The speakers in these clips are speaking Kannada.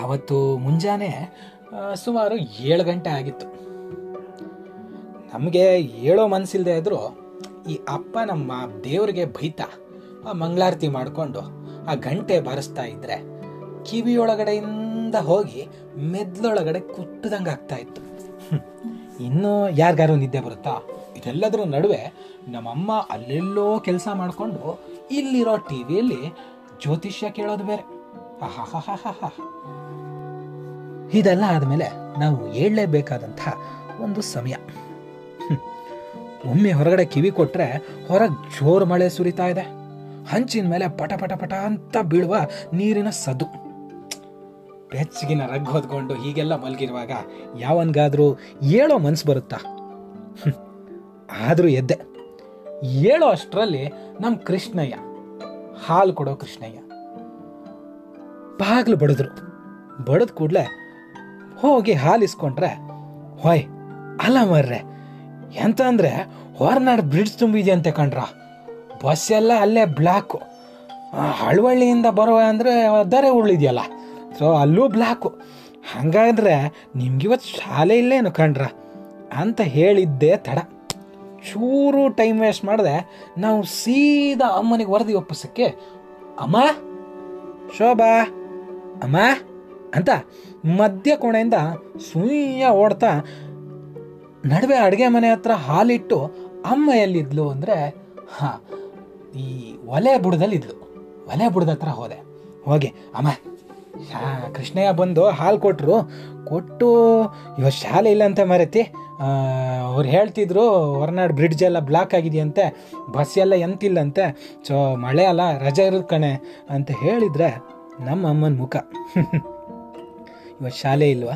ಅವತ್ತು ಮುಂಜಾನೆ ಸುಮಾರು ಏಳು ಗಂಟೆ ಆಗಿತ್ತು. ನಮಗೆ ಹೇಳೋ ಮನಸ್ಸಿಲ್ಲದೆ ಇದ್ದರೂ ಈ ಅಪ್ಪ ನಮ್ಮ ದೇವರಿಗೆ ಬೈತಾ ಆ ಮಂಗಳಾರತಿ ಮಾಡಿಕೊಂಡು ಆ ಗಂಟೆ ಬಾರಿಸ್ತಾ ಇದ್ರೆ ಕಿವಿಯೊಳಗಡೆಯಿಂದ ಹೋಗಿ ಮೆದ್ಲೊಳಗಡೆ ಕುಟ್ಟದಂಗೆ ಆಗ್ತಾ ಇತ್ತು. ಇನ್ನೂ ಯಾರಿಗಾರು ನಿದ್ದೆ ಬರುತ್ತಾ? ಇದೆಲ್ಲದರ ನಡುವೆ ನಮ್ಮಮ್ಮ ಅಲ್ಲೆಲ್ಲೋ ಕೆಲಸ ಮಾಡಿಕೊಂಡು ಇಲ್ಲಿರೋ ಟಿ ವಿಯಲ್ಲಿ ಜ್ಯೋತಿಷ್ಯ ಕೇಳೋದು ಬೇರೆ. ಆಹಾಹಾಹಾಹಾ. ಇದೆಲ್ಲ ಆದಮೇಲೆ ನಾವು ಹೇಳಲೇಬೇಕಾದಂಥ ಒಂದು ಸಮಯ. ಒಮ್ಮೆ ಹೊರಗಡೆ ಕಿವಿ ಕೊಟ್ಟರೆ ಹೊರಗೆ ಜೋರು ಮಳೆ ಸುರಿತಾ ಇದೆ. ಹಂಚಿನ ಮೇಲೆ ಪಟ ಪಟ ಪಟ ಅಂತ ಬೀಳುವ ನೀರಿನ ಸದ್ದು. ಬೆಚ್ಚಗಿನ ರಗ್ ಹೊದ್ಕೊಂಡು ಹೀಗೆಲ್ಲ ಮಲಗಿರುವಾಗ ಯಾವನ್ಗಾದ್ರೂ ಏಳೋ ಮನಸ್ಸು ಬರುತ್ತಾ? ಆದರೂ ಎದ್ದೆ. ಏಳೋ ಅಷ್ಟರಲ್ಲಿ ನಮ್ಮ ಕೃಷ್ಣಯ್ಯ, ಹಾಲು ಕೊಡೋ ಕೃಷ್ಣಯ್ಯ. ಬಾಗ್ಲು ಬಡಿದ್ರು. ಬಡದ್ ಕೂಡ್ಲೆ ಹೋಗಿ ಹಾಲಿಸ್ಕೊಂಡ್ರೆ, ಹೊಯ್, ಅಲ್ಲ ಮರ್ರೆ ಎಂತ ಅಂದ್ರೆ ಹೊರನಾಡು ಬ್ರಿಡ್ಜ್ ತುಂಬಿದೆಯಂತೆ ಕಣ್ರ. ಬಸ್ ಎಲ್ಲ ಅಲ್ಲೇ ಬ್ಲ್ಯಾಕು ಹಳವಳ್ಳಿಯಿಂದ ಬರುವ ಅಂದರೆ ದರೆ ಉಳಿದೆಯಲ್ಲ ಸೊ ಅಲ್ಲೂ ಬ್ಲ್ಯಾಕು ಹಂಗಾದ್ರೆ ನಿಮ್ಗಿವತ್ತು ಶಾಲೆ ಇಲ್ಲೇನು ಕಣ್ರ? ಅಂತ ಹೇಳಿದ್ದೆ ತಡ. ಚೂರು ಟೈಮ್ ವೇಸ್ಟ್ ಮಾಡಿದೆ, ನಾವು ಸೀದಾ ಅಮ್ಮನಿಗೆ ವರದಿ ಒಪ್ಪಿಸಕ್ಕೆ, ಅಮ್ಮ, ಶೋಭಾ, ಅಮ್ಮ, ಅಂತ ಮಧ್ಯ ಕೋಣೆಯಿಂದ ಸುಯ್ಯ ಓಡ್ತಾ ನಡುವೆ ಅಡುಗೆ ಮನೆ ಹತ್ರ ಹಾಲಿಟ್ಟು ಅಮ್ಮ ಎಲ್ಲಿದ್ಲು ಅಂದರೆ, ಹಾಂ, ಈ ಒಲೆ ಬುಡದಲ್ಲಿದ್ಲು. ಒಲೆ ಬುಡದ ಹತ್ರ ಹೋದೆ. ಹೋಗಿ, ಅಮ್ಮ, ಶಾ, ಕೃಷ್ಣಯ್ಯ ಬಂದು ಹಾಲು ಕೊಟ್ಟರು ಕೊಟ್ಟು ಇವತ್ತು ಶಾಲೆ ಇಲ್ಲ ಅಂತ ಮರೆತಿ ಅವ್ರು ಹೇಳ್ತಿದ್ರು, ಹೊರನಾಡು ಬ್ರಿಡ್ಜ್ ಎಲ್ಲ ಬ್ಲಾಕ್ ಆಗಿದೆಯಂತೆ, ಬಸ್ ಎಲ್ಲ ಎಂತಿಲ್ಲಂತೆ. ಸೊ ಮಳೆ ಅಲ್ಲ, ರಜೆ ಇರೋದು ಕಣೆ ಅಂತ ಹೇಳಿದ್ರೆ ನಮ್ಮ ಅಮ್ಮನ ಮುಖ. ಇವತ್ತು ಶಾಲೆ ಇಲ್ವಾ?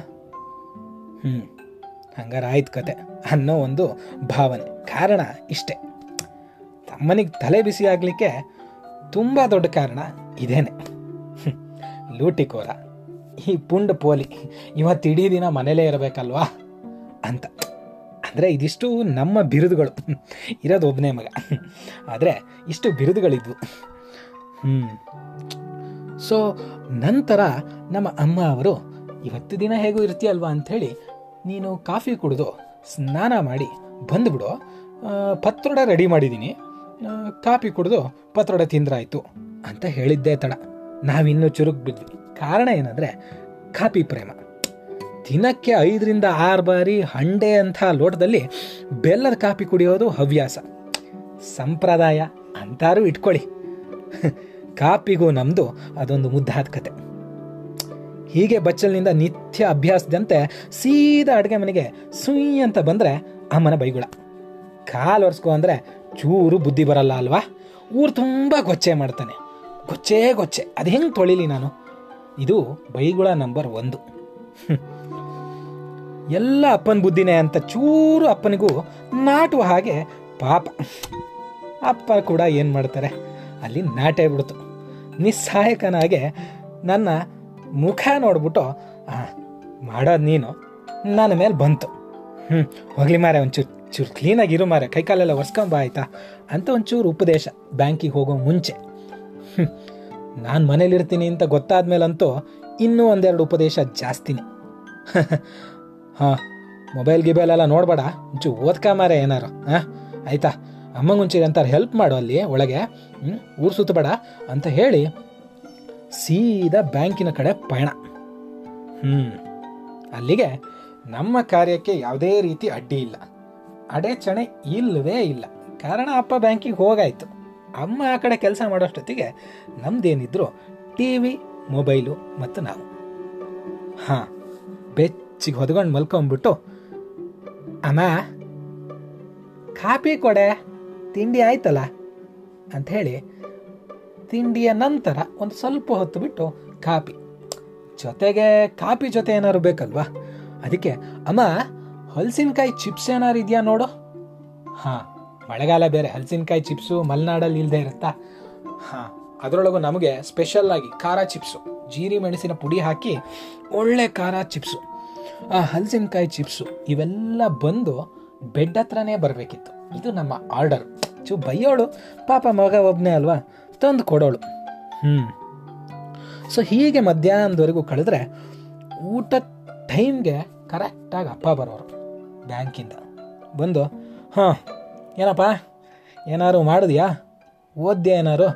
ಹ್ಞೂ ಹಂಗಾರೆ ಆಯ್ತು ಕತೆ ಅನ್ನೋ ಒಂದು ಭಾವನೆ. ಕಾರಣ ಇಷ್ಟೇ. ತಮ್ಮನಿಗೆ ತಲೆ ಬಿಸಿ ಆಗಲಿಕ್ಕೆ ತುಂಬ ದೊಡ್ಡ ಕಾರಣ ಇದೇನೆ. ಲೂಟಿಕೋರ ಈ ಪುಂಡ್ ಪೋಲಿ ಇವತ್ತು ಇಡೀ ದಿನ ಮನೇಲೇ ಇರಬೇಕಲ್ವಾ ಅಂತ. ಅಂದರೆ ಇದಿಷ್ಟು ನಮ್ಮ ಬಿರುದುಗಳು. ಇರೋದು ಒಬ್ಬನೇ ಮಗ. ಆದರೆ ಇಷ್ಟು ಬಿರುದುಗಳಿದ್ವು. ಹ್ಞೂ ಸೊ ನಂತರ ನಮ್ಮ ಅಮ್ಮ ಅವರು ಇವತ್ತು ದಿನ ಹೇಗೂ ಇರ್ತೀಯಲ್ವಾ ಅಂಥೇಳಿ ನೀನು ಕಾಫಿ ಕುಡಿದು ಸ್ನಾನ ಮಾಡಿ ಬಂದುಬಿಡು. ಪತ್ರೊಡ ರೆಡಿ ಮಾಡಿದ್ದೀನಿ. ಕಾಫಿ ಕುಡಿದು ಪತ್ರೊಡೆ ತಿಂದ್ರಾಯ್ತು ಅಂತ ಹೇಳಿದ್ದೇ ತಡ. ನಾವಿನ್ನೂ ಚುರುಕು ಬಿದ್ವಿ. ಕಾರಣ ಏನಂದರೆ ಕಾಫಿ ಪ್ರೇಮ. ದಿನಕ್ಕೆ ಐದರಿಂದ ಆರು ಬಾರಿ ಹಂಡೆ ಅಂಥ ಲೋಟದಲ್ಲಿ ಬೆಲ್ಲದ ಕಾಫಿ ಕುಡಿಯೋದು ಹವ್ಯಾಸ. ಸಂಪ್ರದಾಯ ಅಂತಾರು ಇಟ್ಕೊಳ್ಳಿ. ಕಾಪಿಗೂ ನಮ್ಮದು ಅದೊಂದು ಮುದ್ದಾದ ಕತೆ. ಹೀಗೆ ಬಚ್ಚಲಿನಿಂದ ನಿತ್ಯ ಅಭ್ಯಾಸದಂತೆ ಸೀದಾ ಅಡುಗೆ ಮನೆಗೆ ಸುಯ್ ಅಂತ ಬಂದರೆ ಅಮ್ಮನ ಬೈಗುಳ. ಕಾಲು ಒರೆಸ್ಕೊ ಅಂದರೆ ಚೂರು ಬುದ್ಧಿ ಬರಲ್ಲ ಅಲ್ವಾ? ಊರು ತುಂಬ ಗೊಚ್ಚೆ ಮಾಡ್ತಾನೆ. ಗೊಚ್ಚೆ ಗೊಚ್ಚೆ. ಅದು ಹೆಂಗೆ ತೊಳಿಲಿ ನಾನು? ಇದು ಬೈಗುಳ ನಂಬರ್ ಒಂದು. ಎಲ್ಲ ಅಪ್ಪನ ಬುದ್ಧಿನೇ ಅಂತ ಚೂರು ಅಪ್ಪನಿಗೂ ನಾಟುವ ಹಾಗೆ ಪಾಪ. ಅಪ್ಪ ಕೂಡ ಏನು ಮಾಡ್ತಾರೆ? ಅಲ್ಲಿ ನಾಟೇ ಬಿಡ್ತು. ನಿಸ್ಸಹಾಯಕನಾಗೆ ನನ್ನ ಮುಖ ನೋಡ್ಬಿಟ್ಟು ಮಾಡೋದು ನೀನು. ನನ್ನ ಮೇಲೆ ಬಂತು. ಹ್ಞೂ ಹೋಗ್ಲಿ ಮಾರೆ ಒಂಚೂರು, ಚೂರು ಕ್ಲೀನಾಗಿರು ಮಾರೆ ಕೈಕಾಲೆಲ್ಲ ಒರೆಸ್ಕೊಂಬ ಆಯ್ತಾ? ಅಂತ ಒಂಚೂರು ಉಪದೇಶ, ಬ್ಯಾಂಕಿಗೆ ಹೋಗೋ ಮುಂಚೆ. ನಾನು ಮನೇಲಿರ್ತೀನಿ ಅಂತ ಗೊತ್ತಾದ ಮೇಲಂತೂ ಇನ್ನೂ ಒಂದೆರಡು ಉಪದೇಶ ಜಾಸ್ತಿನೇ. ಹಾಂ, ಮೊಬೈಲ್ ಗಿಬೈಲ್ ಎಲ್ಲ ನೋಡ್ಬೇಡ, ಒಂಚೂರು ಓದ್ಕ ಮಾರೆ ಏನಾರು ಹಾಂ ಆಯ್ತಾ? ಅಮ್ಮಂಗೆ ಒಂಚೂರು ಅಂತಾರೆ ಹೆಲ್ಪ್ ಮಾಡು ಅಲ್ಲಿ, ಒಳಗೆ ಹ್ಞೂ ಊರು ಸುತ್ತಬೇಡ ಅಂತ ಹೇಳಿ ಸೀದಾ ಬ್ಯಾಂಕಿನ ಕಡೆ ಪಯಣ. ಹ್ಞೂ ಅಲ್ಲಿಗೆ ನಮ್ಮ ಕಾರ್ಯಕ್ಕೆ ಯಾವುದೇ ರೀತಿ ಅಡ್ಡಿ ಇಲ್ಲ. ಅಡೆಚಣೆ ಇಲ್ಲವೇ ಇಲ್ಲ. ಕಾರಣ ಅಪ್ಪ ಬ್ಯಾಂಕಿಗೆ ಹೋಗಾಯ್ತು. ಅಮ್ಮ ಆ ಕಡೆ ಕೆಲಸ ಮಾಡೋಷ್ಟೊತ್ತಿಗೆ ನಮ್ದೇನಿದ್ರು ಟಿ ವಿ, ಮೊಬೈಲು ಮತ್ತು ನಾವು. ಹಾಂ, ಬೆಚ್ಚಿಗೆ ಹೊದ್ಕೊಂಡು ಮಲ್ಕೊಂಬಿಟ್ಟು, ಅಮ್ಮ ಕಾಪಿ ಕೊಡೆ, ತಿಂಡಿ ಆಯ್ತಲ್ಲ? ಹೇಳಿ ತಿಂಡಿಯ ನಂತರ ಒಂದು ಸ್ವಲ್ಪ ಹೊತ್ತು ಬಿಟ್ಟು ಕಾಪಿ. ಜೊತೆಗೆ ಕಾಪಿ ಜೊತೆ ಏನಾದ್ರು ಬೇಕಲ್ವಾ? ಅದಕ್ಕೆ, ಅಮ್ಮ, ಹಲಸಿನಕಾಯಿ ಚಿಪ್ಸ್ ಏನಾರು ಇದೆಯಾ ನೋಡು. ಹಾಂ, ಮಳೆಗಾಲ ಬೇರೆ, ಹಲಸಿನಕಾಯಿ ಚಿಪ್ಸು ಮಲೆನಾಡಲ್ಲಿ ಇಲ್ಲದೆ ಇರುತ್ತಾ? ಹಾಂ, ಅದರೊಳಗು ನಮಗೆ ಸ್ಪೆಷಲ್ ಆಗಿ ಖಾರ ಚಿಪ್ಸು, ಜೀರಿ ಮೆಣಸಿನ ಪುಡಿ ಹಾಕಿ ಒಳ್ಳೆ ಖಾರ ಚಿಪ್ಸು. ಆ ಹಲಸಿನಕಾಯಿ ಚಿಪ್ಸು ಇವೆಲ್ಲ ಬಂದು ಬೆಡ್ ಹತ್ರನೇ ಬರಬೇಕಿತ್ತು. ಇದು ನಮ್ಮ ಆರ್ಡರ್. ಚು, ಬೈಯೋಳು. ಪಾಪ ಮಗ ಒಬ್ಬನೇ ಅಲ್ವಾ? ತಂದು ಕೊಡೋಳು. ಹ್ಞೂ ಸೊ ಹೀಗೆ ಮಧ್ಯಾಹ್ನದವರೆಗೂ ಕಳೆದ್ರೆ ಊಟ ಟೈಮ್ಗೆ ಕರೆಕ್ಟಾಗಿ ಅಪ್ಪ ಬರೋರು ಬ್ಯಾಂಕಿಂದ. ಬಂದು, ಹಾಂ, ಏನಪ್ಪ? ಏನಾರು ಮಾಡಿದ್ಯಾ? ಓದ್ದೆ ಏನಾರು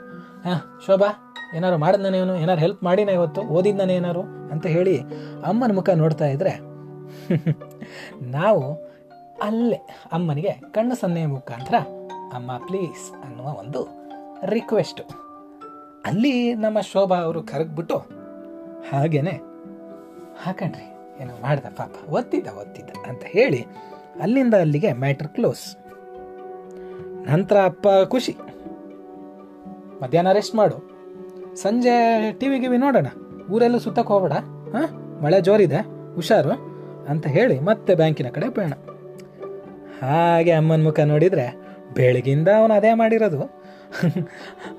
ಹಾಂ, ಶೋಭಾ ಏನಾರು ಮಾಡಿದ್ನ ಇವನು ಏನಾರು ಹೆಲ್ಪ್ ಮಾಡಿನ ಇವತ್ತು? ಓದಿದ್ನ ಏನಾರು ಅಂತ ಹೇಳಿ ಅಮ್ಮನ ಮುಖ ನೋಡ್ತಾ ಇದ್ರೆ ನಾವು ಅಲ್ಲೇ ಅಮ್ಮನಿಗೆ ಕಣ್ಣು ಸನ್ನೆಯ ಮುಖಾಂತರ, ಅಮ್ಮ ಪ್ಲೀಸ್ ಅನ್ನುವ ಒಂದು ರಿಕ್ವೆಸ್ಟು ಅಲ್ಲಿ ನಮ್ಮ ಶೋಭಾ ಅವರು ಕರಗ್ಬಿಟ್ಟು ಹಾಗೇನೆ ಹಾಕಣ್ರಿ ಏನೋ ಮಾಡ್ದ ಪಾಪ ಒತ್ತಿದ್ದ ಒತ್ತಿದ್ದ ಅಂತ ಹೇಳಿ ಅಲ್ಲಿಂದ ಅಲ್ಲಿಗೆ ಮ್ಯಾಟ್ರ್ ಕ್ಲೋಸ್. ನಂತರ ಅಪ್ಪ ಖುಷಿ, ಮಧ್ಯಾಹ್ನ ರೆಸ್ಟ್ ಮಾಡು. ಸಂಜೆ ಟಿ ವಿ ಗಿವಿ ನೋಡೋಣ. ಊರೆಲ್ಲ ಸುತ್ತಕ್ಕೆ ಹೋಗ್ಬೇಡ. ಹಾಂ, ಮಳೆ ಜೋರಿದೆ, ಹುಷಾರು ಅಂತ ಹೇಳಿ ಮತ್ತೆ ಬ್ಯಾಂಕಿನ ಕಡೆ ಪ್ರಯಾಣ ಹಾಗೆ ಅಮ್ಮನ ಮುಖ ನೋಡಿದರೆ ಬೆಳಗಿಂದ ಅವನು ಅದೇ ಮಾಡಿರೋದು.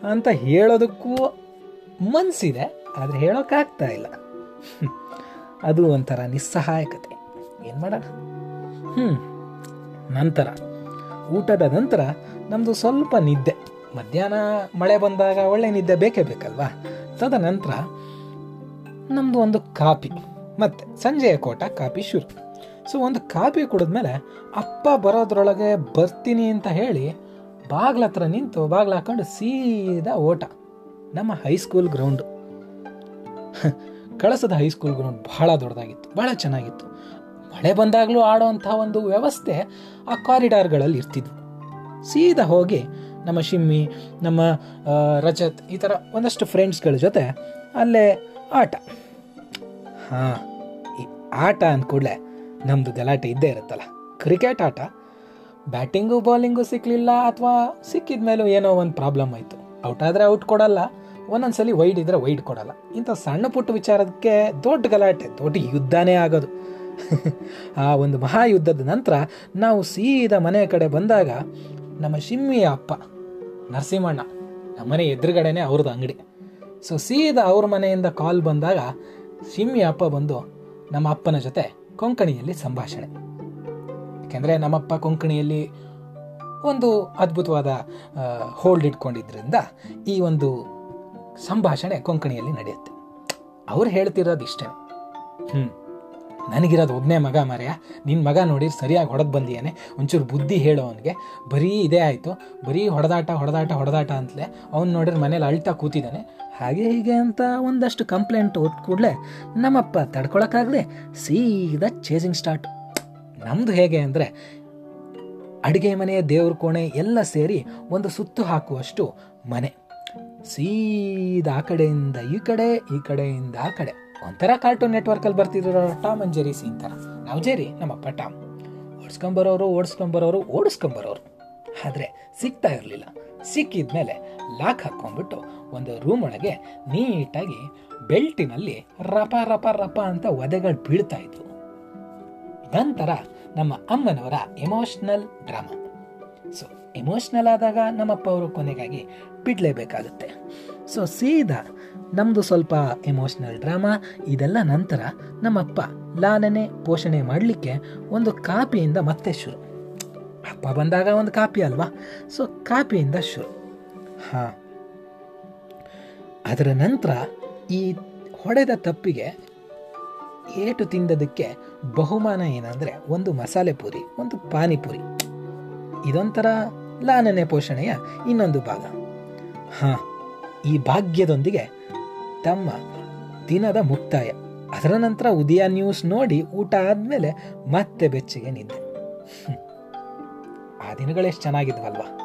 ಅಂತ ಹೇಳೋದಕ್ಕೂ ಮನಸ್ಸಿದೆ ಆದರೆ ಹೇಳೋಕ್ಕಾಗ್ತಾ ಇಲ್ಲ. ಅದು ಒಂಥರ ನಿಸ್ಸಹಾಯಕತೆ. ಏನು ಮಾಡೋಣ? ಹ್ಞೂ ನಂತರ, ಊಟದ ನಂತರ ನಮ್ಮದು ಸ್ವಲ್ಪ ನಿದ್ದೆ. ಮಧ್ಯಾಹ್ನ ಮಳೆ ಬಂದಾಗ ಒಳ್ಳೆ ನಿದ್ದೆ ಬೇಕೇ ಬೇಕಲ್ವಾ? ತದನಂತರ ನಮ್ಮದು ಒಂದು ಕಾಪಿ ಮತ್ತೆ ಸಂಜೆಯ ಕೋಟ ಕಾಪಿ ಶುರು. ಸೊ ಒಂದು ಕಾಪಿ ಕುಡಿದ್ಮೇಲೆ ಅಪ್ಪ ಬರೋದ್ರೊಳಗೆ ಬರ್ತೀನಿ ಅಂತ ಹೇಳಿ ಬಾಗ್ಲ ಹತ್ರ ನಿಂತು ಬಾಗ್ಲ ಹಾಕೊಂಡು ಸೀದಾ ಓಟ. ನಮ್ಮ ಹೈಸ್ಕೂಲ್ ಗ್ರೌಂಡು ಕಳಸದ ಹೈಸ್ಕೂಲ್ ಗ್ರೌಂಡ್ ಬಹಳ ದೊಡ್ಡದಾಗಿತ್ತು, ಬಹಳ ಚೆನ್ನಾಗಿತ್ತು. ಮಳೆ ಬಂದಾಗಲೂ ಆಡೋವಂಥ ಒಂದು ವ್ಯವಸ್ಥೆ ಆ ಕಾರಿಡಾರ್ಗಳಲ್ಲಿ ಇರ್ತಿದ್ವು. ಸೀದಾ ಹೋಗಿ ನಮ್ಮ ಶಿಮ್ಮಿ, ನಮ್ಮ ರಜತ್ ಈ ಥರ ಒಂದಷ್ಟು ಫ್ರೆಂಡ್ಸ್ಗಳ ಜೊತೆ ಅಲ್ಲೇ ಆಟ. ಹಾಂ, ಈ ಆಟ ಅಂದ ಕೂಡಲೇ ನಮ್ಮದು ಗಲಾಟೆ ಇದ್ದೇ ಇರುತ್ತಲ್ಲ ಕ್ರಿಕೆಟ್ ಆಟ. ಬ್ಯಾಟಿಂಗು, ಬೌಲಿಂಗು ಸಿಕ್ಕಲಿಲ್ಲ ಅಥವಾ ಸಿಕ್ಕಿದ ಮೇಲೂ ಏನೋ ಒಂದು ಪ್ರಾಬ್ಲಮ್ ಆಯಿತು. ಔಟ್ ಆದರೆ ಔಟ್ ಕೊಡಲ್ಲ, ಒಂದೊಂದ್ಸಲಿ ವೈಡ್ ಇದ್ರೆ ವೈಡ್ ಕೊಡಲ್ಲ. ಇಂಥ ಸಣ್ಣ ಪುಟ್ಟ ವಿಚಾರಕ್ಕೆ ದೊಡ್ಡ ಗಲಾಟೆ, ದೊಡ್ಡ ಯುದ್ಧನೇ ಆಗೋದು. ಆ ಒಂದು ಮಹಾಯುದ್ಧದ ನಂತರ ನಾವು ಸೀದಾ ಮನೆ ಕಡೆ ಬಂದಾಗ ನಮ್ಮ ಶಿಮ್ಮಿಯ ಅಪ್ಪ, ನರಸಿಂಹಣ್ಣ, ನಮ್ಮನೆ ಎದುರುಗಡೆನೆ ಅವ್ರದ್ದು ಅಂಗಡಿ. ಸೊ ಸೀದಾ ಅವ್ರ ಮನೆಯಿಂದ ಕಾಲ್ ಬಂದಾಗ ಶಿಮ್ಮಿ ಅಪ್ಪ ಬಂದು ನಮ್ಮ ಅಪ್ಪನ ಜೊತೆ ಕೊಂಕಣಿಯಲ್ಲಿ ಸಂಭಾಷಣೆ. ಯಾಕೆಂದರೆ ನಮ್ಮಪ್ಪ ಕೊಂಕಣಿಯಲ್ಲಿ ಒಂದು ಅದ್ಭುತವಾದ ಹೋಲ್ಡ್ ಇಟ್ಕೊಂಡಿದ್ರಿಂದ ಈ ಒಂದು ಸಂಭಾಷಣೆ ಕೊಂಕಣಿಯಲ್ಲಿ ನಡೆಯುತ್ತೆ. ಅವ್ರು ಹೇಳ್ತಿರೋದು ಇಷ್ಟೇ. ಹ್ಞೂ ನನಗಿರೋದು ಒಬ್ಬನೇ ಮಗ ಮರೆಯ ನಿನ್ನ ಮಗ ನೋಡಿ ಸರಿಯಾಗಿ ಹೊಡೆದು ಬಂದಿಯಾನೆ, ಒಂಚೂರು ಬುದ್ಧಿ ಹೇಳೋ ಅವನಿಗೆ. ಬರೀ ಇದೇ ಆಯಿತು, ಬರೀ ಹೊಡೆದಾಟ ಹೊಡೆದಾಟ ಹೊಡೆದಾಟ ಅಂತಲೇ ಅವ್ನು ನೋಡಿದ್ರೆ ಮನೇಲಿ ಅಳ್ತಾ ಕೂತಿದ್ದಾನೆ ಹಾಗೆ ಹೀಗೆ ಅಂತ ಒಂದಷ್ಟು ಕಂಪ್ಲೇಂಟ್ ಒಟ್ಟು ಕೂಡಲೇ ನಮ್ಮಪ್ಪ ತಡ್ಕೊಳಕ್ಕಾಗದೆ ಸೀದಾ ಚೇಸಿಂಗ್ ಸ್ಟಾರ್ಟ್ ನಮ್ಮದು ಹೇಗೆ ಅಂದರೆ ಅಡುಗೆ ಮನೆಯ ದೇವ್ರ ಕೋಣೆ ಎಲ್ಲ ಸೇರಿ ಒಂದು ಸುತ್ತು ಹಾಕುವಷ್ಟು ಮನೆ. ಸೀದಾ ಆ ಕಡೆಯಿಂದ ಈ ಕಡೆ, ಈ ಕಡೆಯಿಂದ ಆ ಕಡೆ. ಒಂಥರ ಕಾರ್ಟೂನ್ ನೆಟ್ವರ್ಕಲ್ಲಿ ಬರ್ತಿದ್ರು ಟಾಮ್ ಅಂಡ್ ಜೆರಿ ಸೀನ್ ಥರ ನಾವು ಜೆರಿ ನಮ್ಮಪ್ಪ ಟಾಮ್ ಓಡಿಸ್ಕೊಂಬರೋರು ಓಡಿಸ್ಕೊಂಬರೋರು ಓಡಿಸ್ಕೊಂಬರೋರು. ಆದರೆ ಸಿಗ್ತಾ ಇರಲಿಲ್ಲ. ಸಿಕ್ಕಿದ ಮೇಲೆ ಲಾಕ್ ಹಾಕ್ಕೊಂಡ್ಬಿಟ್ಟು ಒಂದು ರೂಮ್ ಒಳಗೆ ನೀಟಾಗಿ ಬೆಲ್ಟಿನಲ್ಲಿ ರಪ ರಪ ರಪ ಅಂತ ಒದೆಗಳು ಬೀಳ್ತಾ ಇದ್ವು. ನಂತರ ನಮ್ಮ ಅಮ್ಮನವರ ಎಮೋಷ್ನಲ್ ಡ್ರಾಮಾ ಸೊ ಎಮೋಷ್ನಲ್ ಆದಾಗ ನಮ್ಮಪ್ಪ ಅವರು ಕೊನೆಗಾಗಿ ಬಿಡಲೇಬೇಕಾಗುತ್ತೆ. ಸೊ ಸೀದಾ ನಮ್ಮದು ಸ್ವಲ್ಪ ಎಮೋಷ್ನಲ್ ಡ್ರಾಮಾ ಇದೆಲ್ಲ ನಂತರ ನಮ್ಮಪ್ಪ ಲಾಲನೆ ಪೋಷಣೆ ಮಾಡಲಿಕ್ಕೆ ಒಂದು ಕಾಪಿಯಿಂದ ಮತ್ತೆ ಶುರು. ಅಪ್ಪ ಬಂದಾಗ ಒಂದು ಕಾಪಿ ಅಲ್ವಾ? ಸೊ ಕಾಪಿಯಿಂದ ಶುರು. ಹಾಂ. ಅದರ ನಂತರ ಈ ಹೊಡೆದ ತಪ್ಪಿಗೆ ಏಟು ತಿಂದದಕ್ಕೆ ಬಹುಮಾನ ಏನಂದರೆ ಒಂದು ಮಸಾಲೆ ಪೂರಿ, ಒಂದು ಪಾನಿಪುರಿ. ಇದೊಂಥರ ಲಾನನೆ ಪೋಷಣೆಯ ಇನ್ನೊಂದು ಭಾಗ. ಹಾಂ, ಈ ಭಾಗ್ಯದೊಂದಿಗೆ ತಮ್ಮ ದಿನದ ಮುಕ್ತಾಯ. ಅದರ ನಂತರ ಉದಯ ನ್ಯೂಸ್ ನೋಡಿ ಊಟ ಆದಮೇಲೆ ಮತ್ತೆ ಬೆಚ್ಚಿಗೆ ನಿದ್ದೆ. ಆ ದಿನಗಳೆಷ್ಟು ಚೆನ್ನಾಗಿದ್ವಲ್ವಾ.